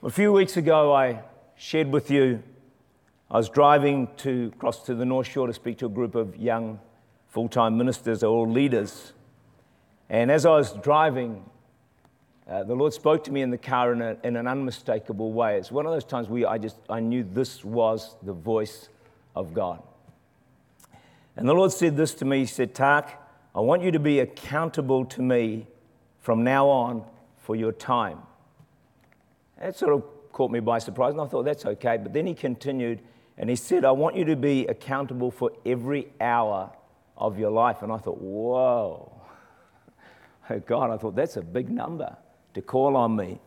A few weeks ago, I shared with you, I was driving to cross to the North Shore to speak to a group of young full time ministers or leaders. And as I was driving, uh, the Lord spoke to me in the car in, a, in an unmistakable way. It's one of those times where I just I knew this was the voice of God. And the Lord said this to me. He said, Tak, I want you to be accountable to me from now on for your time. That sort of caught me by surprise, and I thought that's okay. But then he continued and he said, I want you to be accountable for every hour of your life. And I thought, whoa. Oh God, I thought that's a big number to call on me.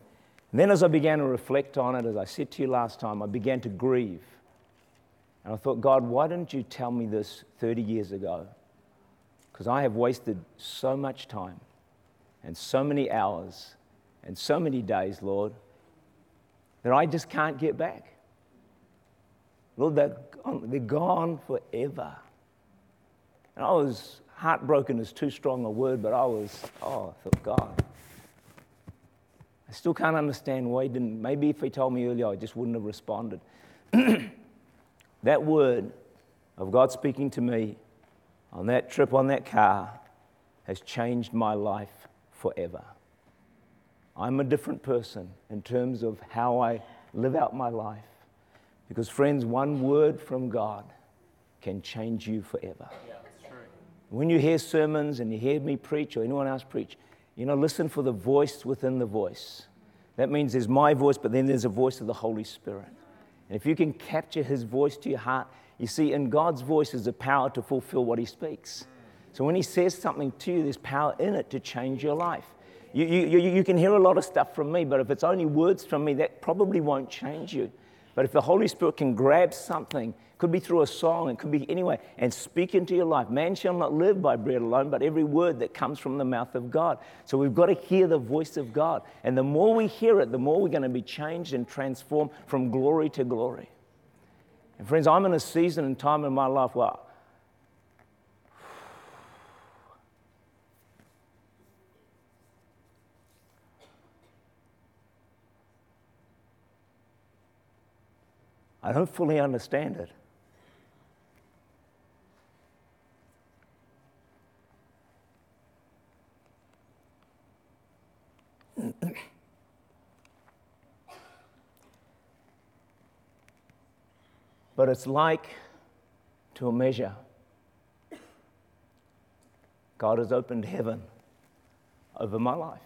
And then as I began to reflect on it, as I said to you last time, I began to grieve. And I thought, God, why didn't you tell me this 30 years ago? Because I have wasted so much time and so many hours and so many days, Lord, that I just can't get back. Lord, they're gone, they're gone forever. And I was heartbroken is too strong a word, but I was, oh, I thought, God. I still can't understand why he didn't. Maybe if he told me earlier, I just wouldn't have responded. that word of God speaking to me on that trip on that car has changed my life forever. I'm a different person in terms of how I live out my life. Because, friends, one word from God can change you forever. Yeah, when you hear sermons and you hear me preach or anyone else preach, you know, listen for the voice within the voice. That means there's my voice, but then there's a voice of the Holy Spirit. And if you can capture his voice to your heart, you see, in God's voice is the power to fulfill what he speaks. So when he says something to you, there's power in it to change your life. You, you, you, can hear a lot of stuff from me, but if it's only words from me, that probably won't change you. But if the Holy Spirit can grab something, could be through a song, it could be anyway, and speak into your life. Man shall not live by bread alone, but every word that comes from the mouth of God. So we've got to hear the voice of God. And the more we hear it, the more we're going to be changed and transformed from glory to glory. And friends, I'm in a season and time in my life where I don't fully understand it. but it's like, to a measure, God has opened heaven over my life.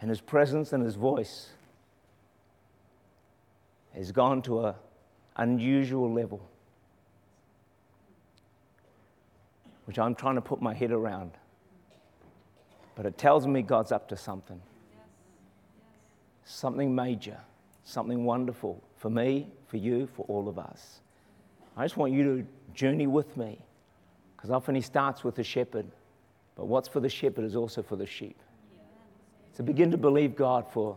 And His presence and His voice has gone to an unusual level, which I'm trying to put my head around. But it tells me God's up to something. Something major, something wonderful for me, for you, for all of us. I just want you to journey with me because often he starts with the shepherd, but what's for the shepherd is also for the sheep. So begin to believe God for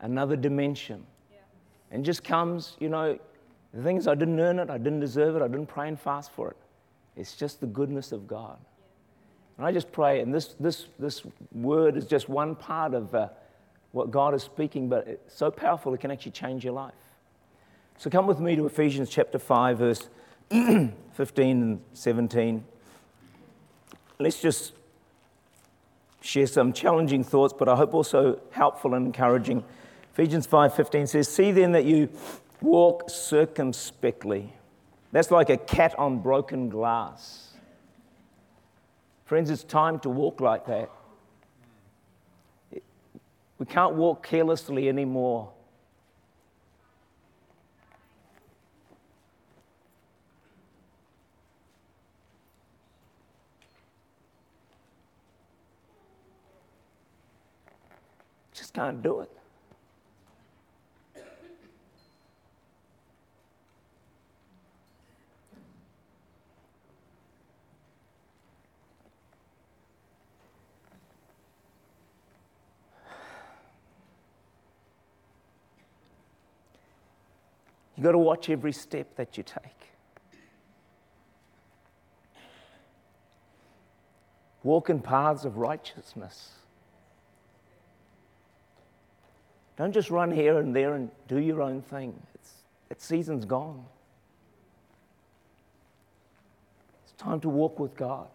another dimension and just comes, you know, the thing is, I didn't earn it, I didn't deserve it, I didn't pray and fast for it. It's just the goodness of God. And I just pray, and this, this, this word is just one part of uh, what God is speaking, but it's so powerful it can actually change your life. So come with me to Ephesians chapter 5, verse 15 and 17. Let's just share some challenging thoughts, but I hope also helpful and encouraging Ephesians 5:15 says, "See then that you walk circumspectly." That's like a cat on broken glass. Friends, it's time to walk like that. We can't walk carelessly anymore. Just can't do it. Got to watch every step that you take. Walk in paths of righteousness. Don't just run here and there and do your own thing. It's, that season's gone. It's time to walk with God.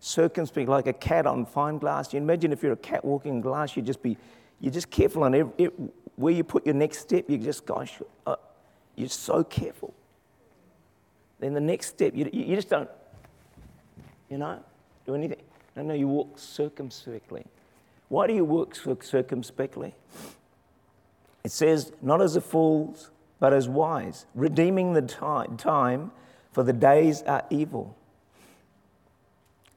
Circumspect, like a cat on fine glass. You imagine if you're a cat walking in glass, you'd just be, you're just careful on every, every, where you put your next step. You just, gosh, uh, you're so careful. Then the next step, you, you just don't, you know, do anything. No, no, you walk circumspectly. Why do you walk circumspectly? It says, not as a fools, but as wise, redeeming the time, for the days are evil.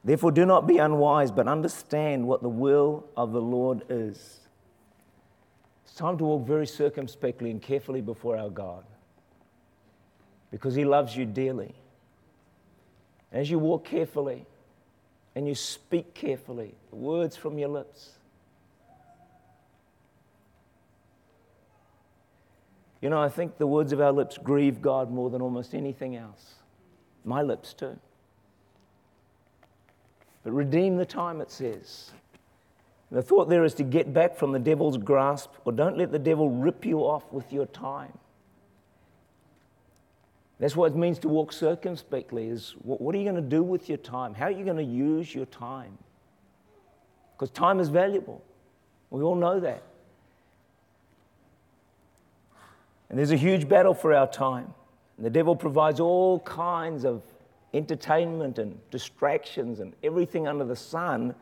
Therefore, do not be unwise, but understand what the will of the Lord is. It's time to walk very circumspectly and carefully before our God because He loves you dearly. As you walk carefully and you speak carefully, the words from your lips, You know, I think the words of our lips grieve God more than almost anything else. My lips, too. But redeem the time, it says. The thought there is to get back from the devil's grasp, or don't let the devil rip you off with your time. That's what it means to walk circumspectly is what are you going to do with your time? How are you going to use your time? Because time is valuable. We all know that. And there's a huge battle for our time. And the devil provides all kinds of entertainment and distractions and everything under the sun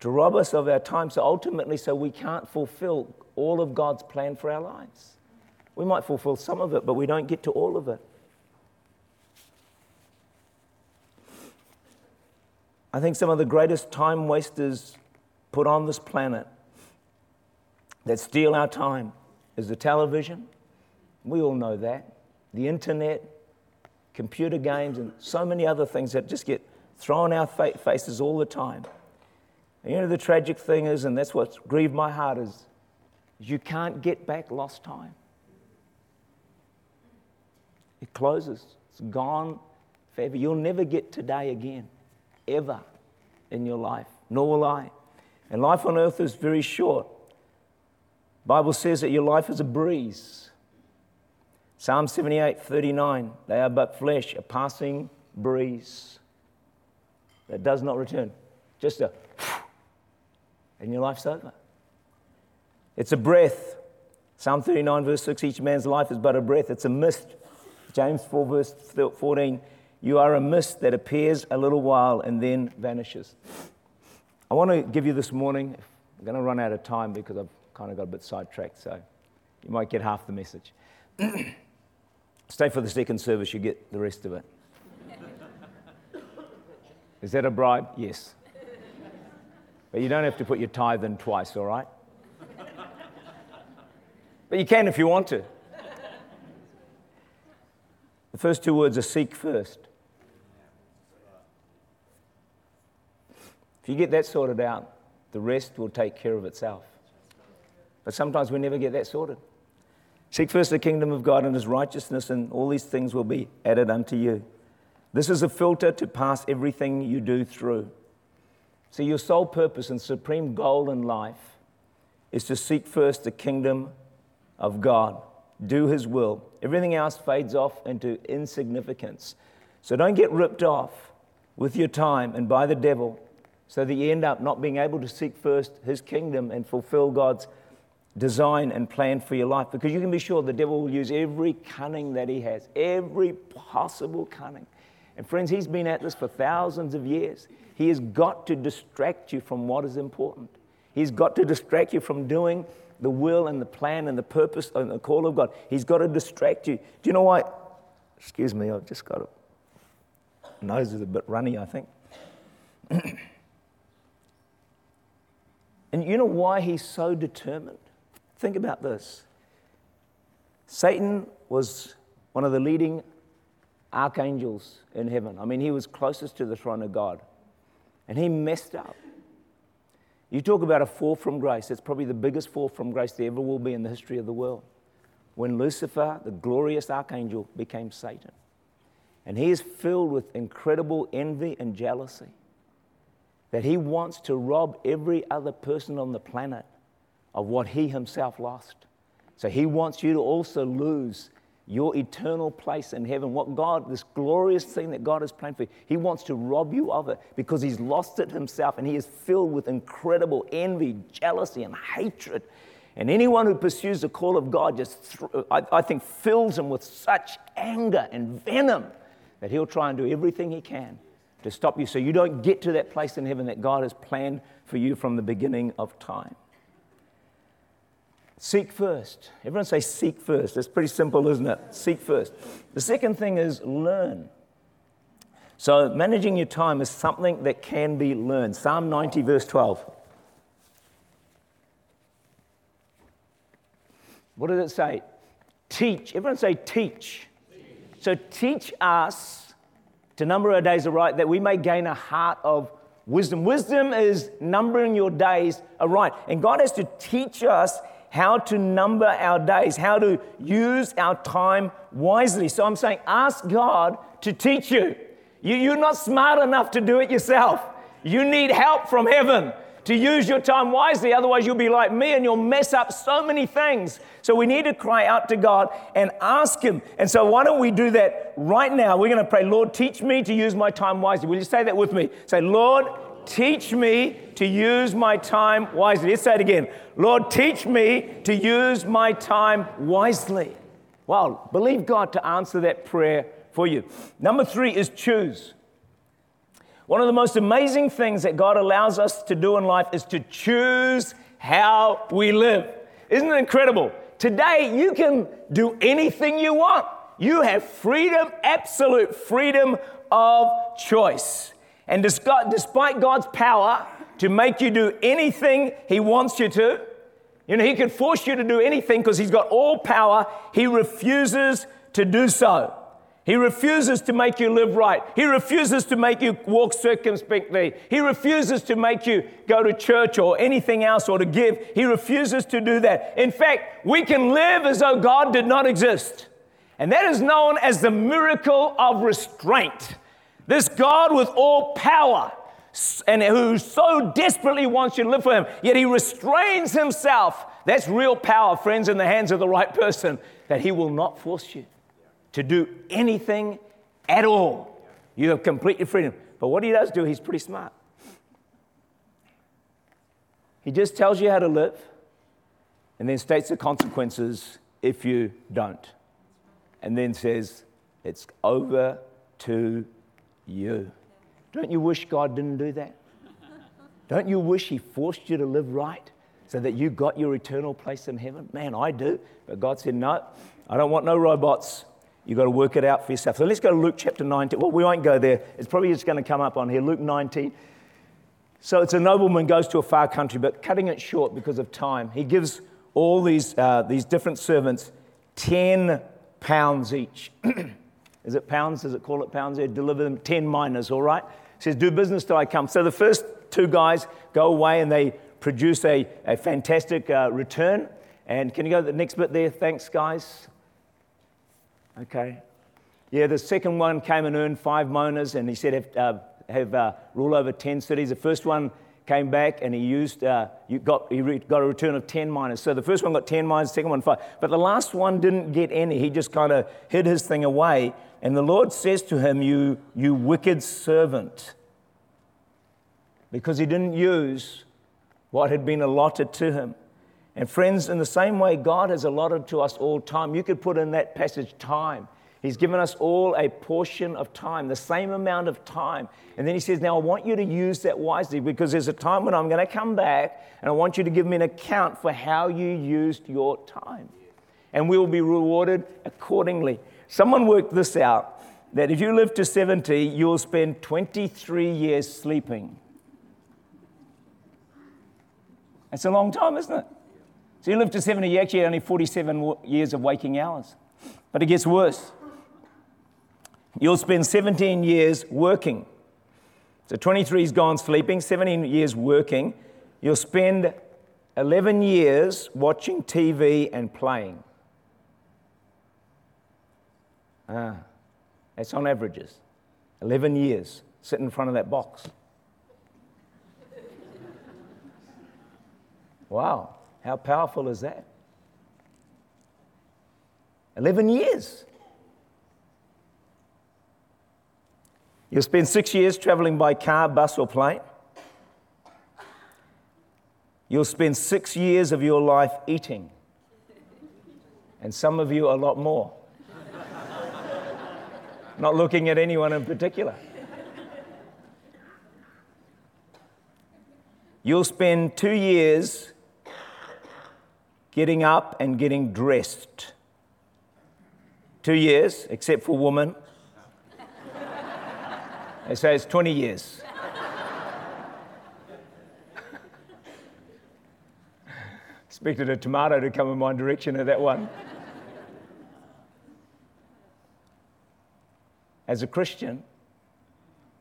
to rob us of our time. So ultimately, so we can't fulfill all of God's plan for our lives. We might fulfill some of it, but we don't get to all of it. I think some of the greatest time wasters put on this planet that steal our time is the television, we all know that. The internet, computer games, and so many other things that just get thrown in our faces all the time. And you know, the tragic thing is, and that's what's grieved my heart, is you can't get back lost time. It closes, it's gone forever. You'll never get today again, ever in your life, nor will I. And life on earth is very short. Bible says that your life is a breeze. Psalm 78, 39, they are but flesh, a passing breeze that does not return. Just a, and your life's over. It's a breath. Psalm 39, verse 6, each man's life is but a breath. It's a mist. James 4, verse 14, you are a mist that appears a little while and then vanishes. I want to give you this morning, I'm going to run out of time because I've kind of got a bit sidetracked, so you might get half the message. Stay for the second service, you get the rest of it. Is that a bribe? Yes. But you don't have to put your tithe in twice, all right? But you can if you want to. The first two words are seek first. If you get that sorted out, the rest will take care of itself. But sometimes we never get that sorted. Seek first the kingdom of God and his righteousness, and all these things will be added unto you. This is a filter to pass everything you do through. See, your sole purpose and supreme goal in life is to seek first the kingdom of God, do his will. Everything else fades off into insignificance. So don't get ripped off with your time and by the devil so that you end up not being able to seek first his kingdom and fulfill God's design and plan for your life because you can be sure the devil will use every cunning that he has, every possible cunning. And friends, he's been at this for thousands of years. He has got to distract you from what is important. He's got to distract you from doing the will and the plan and the purpose and the call of God. He's got to distract you. Do you know why? Excuse me, I've just got a nose is a bit runny, I think. and you know why he's so determined? Think about this Satan was one of the leading archangels in heaven. I mean, he was closest to the throne of God. And he messed up. You talk about a fall from grace, it's probably the biggest fall from grace there ever will be in the history of the world. When Lucifer, the glorious archangel, became Satan. And he is filled with incredible envy and jealousy that he wants to rob every other person on the planet of what he himself lost. So he wants you to also lose your eternal place in heaven, what God, this glorious thing that God has planned for you, He wants to rob you of it because He's lost it Himself and He is filled with incredible envy, jealousy, and hatred. And anyone who pursues the call of God just, I, I think, fills him with such anger and venom that he'll try and do everything he can to stop you so you don't get to that place in heaven that God has planned for you from the beginning of time. Seek first. Everyone say seek first. It's pretty simple, isn't it? Seek first. The second thing is learn. So, managing your time is something that can be learned. Psalm 90, verse 12. What does it say? Teach. Everyone say teach. teach. So teach us to number our days aright that we may gain a heart of wisdom. Wisdom is numbering your days aright. And God has to teach us how to number our days, how to use our time wisely. So I'm saying, ask God to teach you. you you're not smart enough to do it yourself. You need help from heaven to use your time wisely. Otherwise, you'll be like me and you'll mess up so many things. So, we need to cry out to God and ask Him. And so, why don't we do that right now? We're going to pray, Lord, teach me to use my time wisely. Will you say that with me? Say, Lord, teach me to use my time wisely. Let's say it again. Lord, teach me to use my time wisely. Well, believe God to answer that prayer for you. Number three is choose. One of the most amazing things that God allows us to do in life is to choose how we live. Isn't it incredible? Today, you can do anything you want. You have freedom, absolute freedom of choice. And despite God's power to make you do anything He wants you to, you know, He can force you to do anything because He's got all power. He refuses to do so. He refuses to make you live right. He refuses to make you walk circumspectly. He refuses to make you go to church or anything else or to give. He refuses to do that. In fact, we can live as though God did not exist. And that is known as the miracle of restraint. This God with all power and who so desperately wants you to live for him, yet he restrains himself. That's real power, friends, in the hands of the right person, that he will not force you to do anything at all. You have complete freedom. But what he does do, he's pretty smart. He just tells you how to live and then states the consequences if you don't. And then says, It's over to you. Don't you wish God didn't do that? Don't you wish He forced you to live right so that you got your eternal place in heaven? Man, I do. But God said, No, I don't want no robots. You've got to work it out for yourself. So let's go to Luke chapter 19. Well, we won't go there. It's probably just going to come up on here. Luke 19. So it's a nobleman goes to a far country, but cutting it short because of time, he gives all these, uh, these different servants 10 pounds each. Is it pounds? Does it call it pounds? They deliver them 10 minas, all right? He says, Do business till I come. So the first two guys go away and they produce a, a fantastic uh, return. And can you go to the next bit there? Thanks, guys. Okay. Yeah, the second one came and earned five minas, and he said have, uh, have uh, rule over 10 cities. The first one came back and he used, uh, you got, he re- got a return of 10 minas. So the first one got 10 minas, the second one five. But the last one didn't get any. He just kind of hid his thing away. And the Lord says to him, You, you wicked servant, because he didn't use what had been allotted to him. And friends, in the same way God has allotted to us all time, you could put in that passage time. He's given us all a portion of time, the same amount of time. And then he says, Now I want you to use that wisely because there's a time when I'm going to come back and I want you to give me an account for how you used your time. And we will be rewarded accordingly. Someone worked this out that if you live to 70, you'll spend 23 years sleeping. That's a long time, isn't it? So you live to 70, you actually only 47 years of waking hours. But it gets worse. You'll spend 17 years working. So 23 is gone sleeping, 17 years working. You'll spend 11 years watching TV and playing. Ah, that's on averages. 11 years sitting in front of that box. Wow. How powerful is that? 11 years. You'll spend six years traveling by car, bus, or plane. You'll spend six years of your life eating, and some of you a lot more. Not looking at anyone in particular. You'll spend two years getting up and getting dressed. Two years, except for women. They say it's 20 years. Expected a tomato to come in my direction at that one. As a Christian,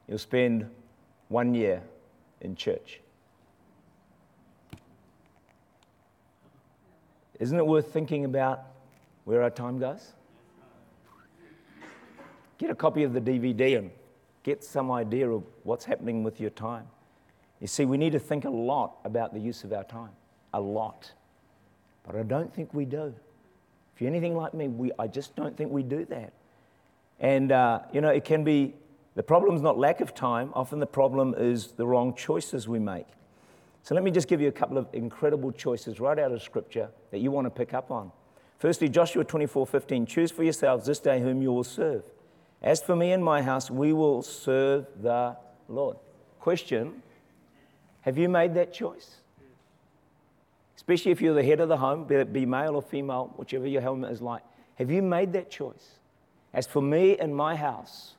you'll spend one year in church. Isn't it worth thinking about where our time goes? Get a copy of the DVD and get some idea of what's happening with your time. You see, we need to think a lot about the use of our time. A lot. But I don't think we do. If you're anything like me, we, I just don't think we do that. And, uh, you know, it can be the problem's not lack of time, often the problem is the wrong choices we make. So let me just give you a couple of incredible choices right out of Scripture that you want to pick up on. Firstly, Joshua 24 15, choose for yourselves this day whom you will serve. As for me and my house, we will serve the Lord. Question Have you made that choice? Especially if you're the head of the home, be it be male or female, whichever your helmet is like. Have you made that choice? As for me and my house,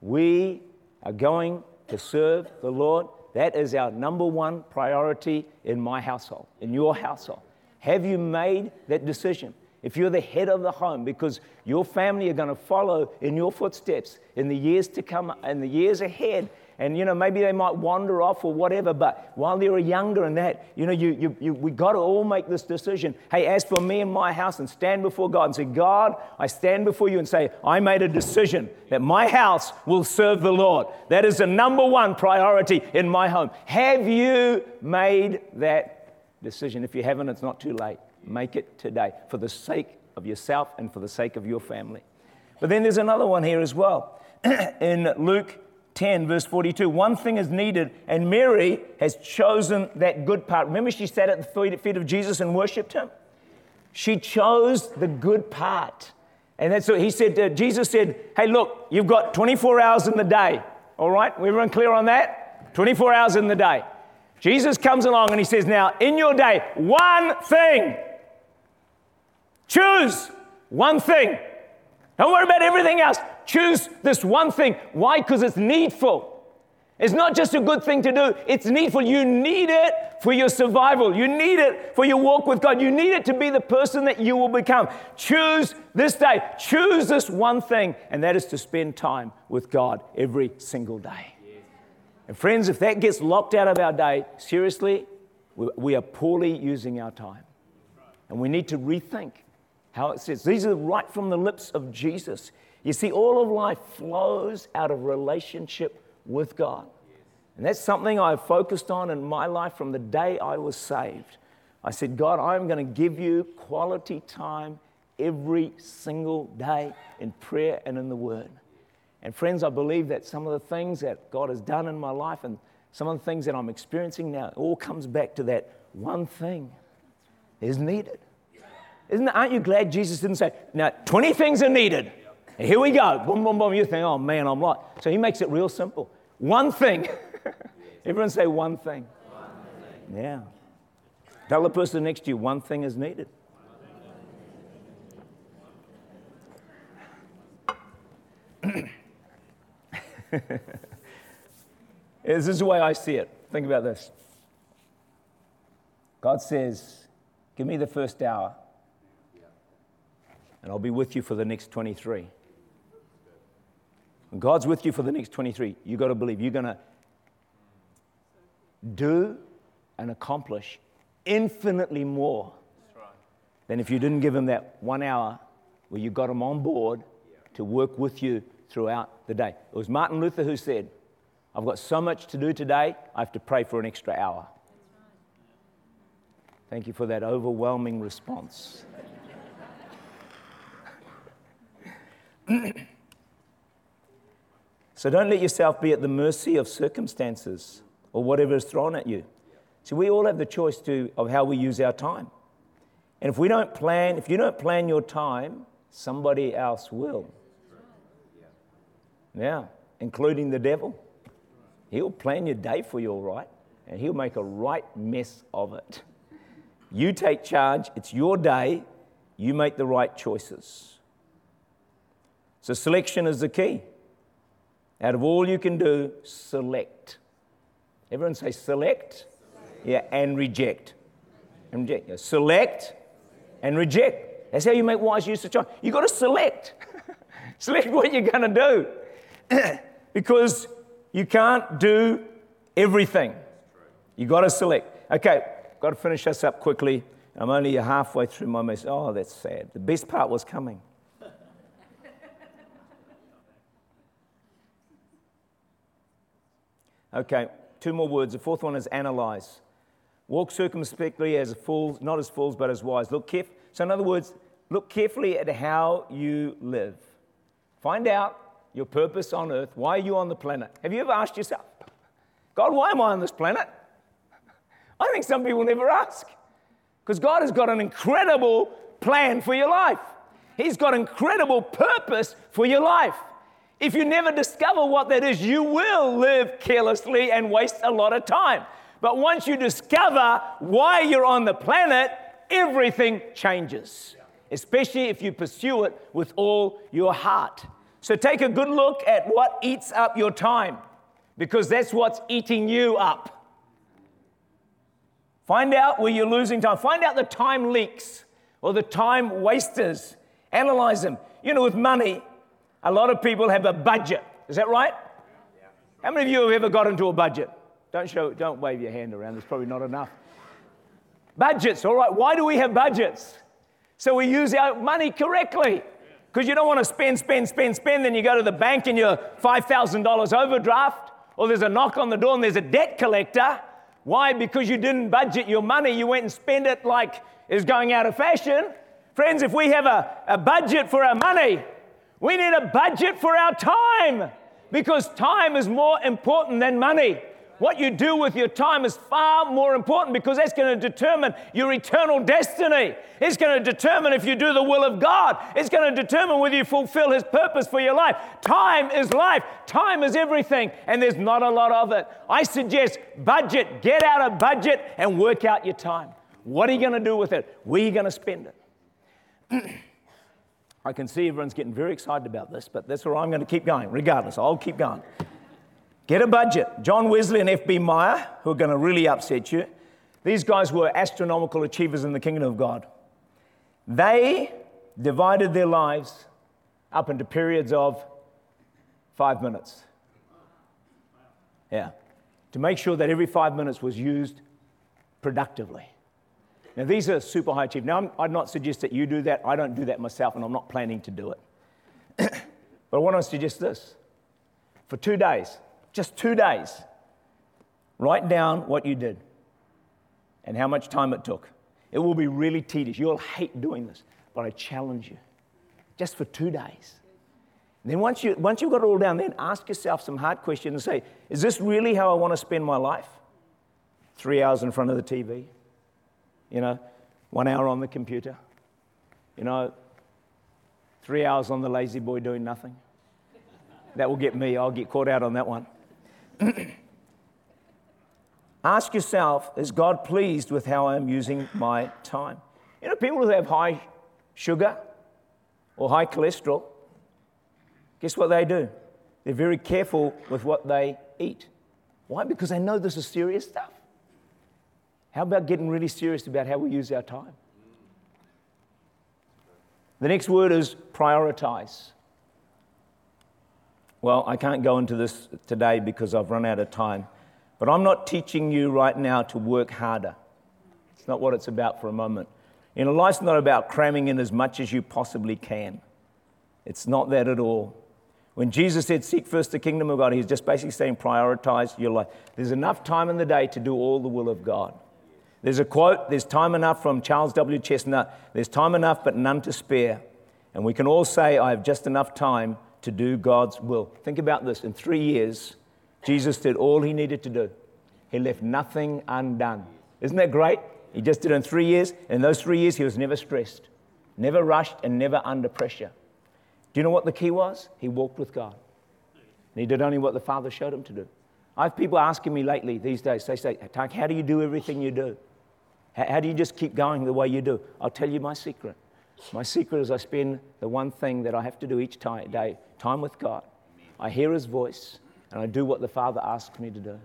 we are going to serve the Lord. That is our number one priority in my household, in your household. Have you made that decision? If you're the head of the home, because your family are going to follow in your footsteps in the years to come and the years ahead, and you know maybe they might wander off or whatever but while they're younger and that you know you, you, you we got to all make this decision. Hey as for me and my house and stand before god and say god i stand before you and say i made a decision that my house will serve the lord. That is the number one priority in my home. Have you made that decision? If you haven't it's not too late make it today for the sake of yourself and for the sake of your family but then there's another one here as well in luke 10, verse 42. One thing is needed, and Mary has chosen that good part. Remember, she sat at the feet of Jesus and worshiped him? She chose the good part. And that's what he said. Jesus said, Hey, look, you've got 24 hours in the day. All right? Everyone clear on that? 24 hours in the day. Jesus comes along and he says, Now, in your day, one thing. Choose one thing. Don't worry about everything else. Choose this one thing. Why? Because it's needful. It's not just a good thing to do, it's needful. You need it for your survival. You need it for your walk with God. You need it to be the person that you will become. Choose this day. Choose this one thing, and that is to spend time with God every single day. And friends, if that gets locked out of our day, seriously, we are poorly using our time. And we need to rethink how it says. These are right from the lips of Jesus. You see, all of life flows out of relationship with God. And that's something I've focused on in my life from the day I was saved. I said, God, I'm going to give you quality time every single day in prayer and in the Word. And friends, I believe that some of the things that God has done in my life and some of the things that I'm experiencing now all comes back to that one thing is needed. Isn't, aren't you glad Jesus didn't say, now 20 things are needed? here we go. Boom, boom, boom. You think, oh man, I'm like. So he makes it real simple. One thing. Everyone say one thing. one thing. Yeah. Tell the person next to you, one thing is needed. this is the way I see it. Think about this. God says, Give me the first hour, and I'll be with you for the next 23. When God's with you for the next 23, you've got to believe you're going to do and accomplish infinitely more than if you didn't give Him that one hour where you got Him on board to work with you throughout the day. It was Martin Luther who said, I've got so much to do today, I have to pray for an extra hour. Thank you for that overwhelming response. so don't let yourself be at the mercy of circumstances or whatever is thrown at you. See, we all have the choice to, of how we use our time. And if we don't plan, if you don't plan your time, somebody else will. Yeah, including the devil. He'll plan your day for you all right, and he'll make a right mess of it. You take charge, it's your day, you make the right choices. So, selection is the key. Out of all you can do, select. Everyone say select, yeah, and reject. And reject. Yeah. Select and reject. That's how you make wise use of time. You've got to select. select what you're going to do. because you can't do everything. You've got to select. Okay, got to finish this up quickly. I'm only halfway through my message. Oh, that's sad. The best part was coming. Okay, two more words. The fourth one is analyze. Walk circumspectly as fools, not as fools, but as wise. Look carefully. So, in other words, look carefully at how you live. Find out your purpose on earth. Why are you on the planet? Have you ever asked yourself, God, why am I on this planet? I think some people never ask. Because God has got an incredible plan for your life. He's got incredible purpose for your life. If you never discover what that is, you will live carelessly and waste a lot of time. But once you discover why you're on the planet, everything changes, especially if you pursue it with all your heart. So take a good look at what eats up your time, because that's what's eating you up. Find out where you're losing time. Find out the time leaks or the time wasters. Analyze them. You know, with money, a lot of people have a budget. Is that right? How many of you have ever got into a budget? Don't show, don't wave your hand around. There's probably not enough. Budgets, all right. Why do we have budgets? So we use our money correctly. Because you don't want to spend, spend, spend, spend, then you go to the bank and you're $5,000 overdraft, or there's a knock on the door and there's a debt collector. Why? Because you didn't budget your money. You went and spent it like it's going out of fashion. Friends, if we have a, a budget for our money, we need a budget for our time because time is more important than money. What you do with your time is far more important because that's going to determine your eternal destiny. It's going to determine if you do the will of God. It's going to determine whether you fulfill His purpose for your life. Time is life, time is everything, and there's not a lot of it. I suggest budget, get out of budget and work out your time. What are you going to do with it? Where are you going to spend it? I can see everyone's getting very excited about this, but that's where I'm going to keep going, regardless. I'll keep going. Get a budget. John Wesley and F.B. Meyer, who are going to really upset you, these guys were astronomical achievers in the kingdom of God. They divided their lives up into periods of five minutes. Yeah. To make sure that every five minutes was used productively. Now, these are super high achievers. Now, i would not suggest that you do that. I don't do that myself, and I'm not planning to do it. but I want to suggest this for two days, just two days. Write down what you did and how much time it took. It will be really tedious. You'll hate doing this, but I challenge you. Just for two days. And then once, you, once you've got it all down, then ask yourself some hard questions and say, is this really how I want to spend my life? Three hours in front of the TV? You know, one hour on the computer? You know, three hours on the lazy boy doing nothing? That will get me. I'll get caught out on that one. Ask yourself, is God pleased with how I'm using my time? You know, people who have high sugar or high cholesterol, guess what they do? They're very careful with what they eat. Why? Because they know this is serious stuff. How about getting really serious about how we use our time? The next word is prioritize. Well, I can't go into this today because I've run out of time. But I'm not teaching you right now to work harder. It's not what it's about for a moment. You know, life's not about cramming in as much as you possibly can. It's not that at all. When Jesus said, Seek first the kingdom of God, he's just basically saying, Prioritize your life. There's enough time in the day to do all the will of God. There's a quote, there's time enough from Charles W. Chesnutt there's time enough, but none to spare. And we can all say, I have just enough time to do God's will. Think about this. In three years, Jesus did all he needed to do, he left nothing undone. Isn't that great? He just did it in three years. In those three years, he was never stressed, never rushed, and never under pressure. Do you know what the key was? He walked with God. And he did only what the Father showed him to do. I have people asking me lately these days, they say, Tak, how do you do everything you do? How do you just keep going the way you do? I'll tell you my secret. My secret is I spend the one thing that I have to do each time, day time with God. I hear His voice and I do what the Father asks me to do.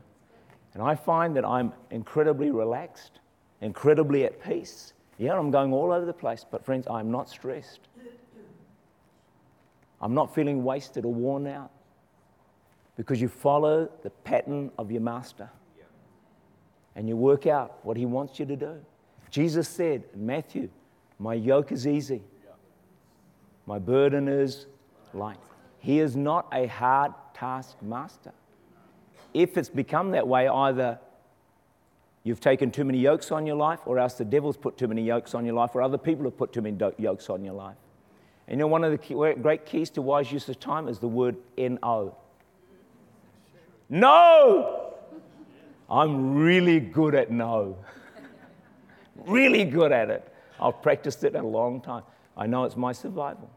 And I find that I'm incredibly relaxed, incredibly at peace. Yeah, I'm going all over the place, but friends, I'm not stressed. I'm not feeling wasted or worn out because you follow the pattern of your master and you work out what he wants you to do. Jesus said in Matthew, My yoke is easy, my burden is light. He is not a hard taskmaster. If it's become that way, either you've taken too many yokes on your life, or else the devil's put too many yokes on your life, or other people have put too many yokes on your life. And you know, one of the key, great keys to wise use of time is the word N-O. No! I'm really good at no. really good at it. I've practiced it a long time. I know it's my survival.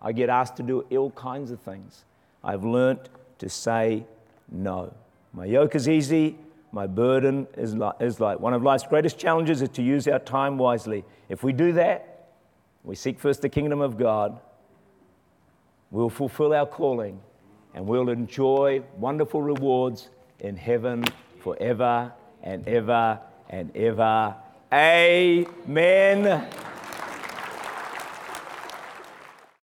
I get asked to do all kinds of things. I've learnt to say no. My yoke is easy, my burden is light. One of life's greatest challenges is to use our time wisely. If we do that, we seek first the kingdom of God, we'll fulfill our calling and we'll enjoy wonderful rewards in heaven forever and ever and ever. Amen.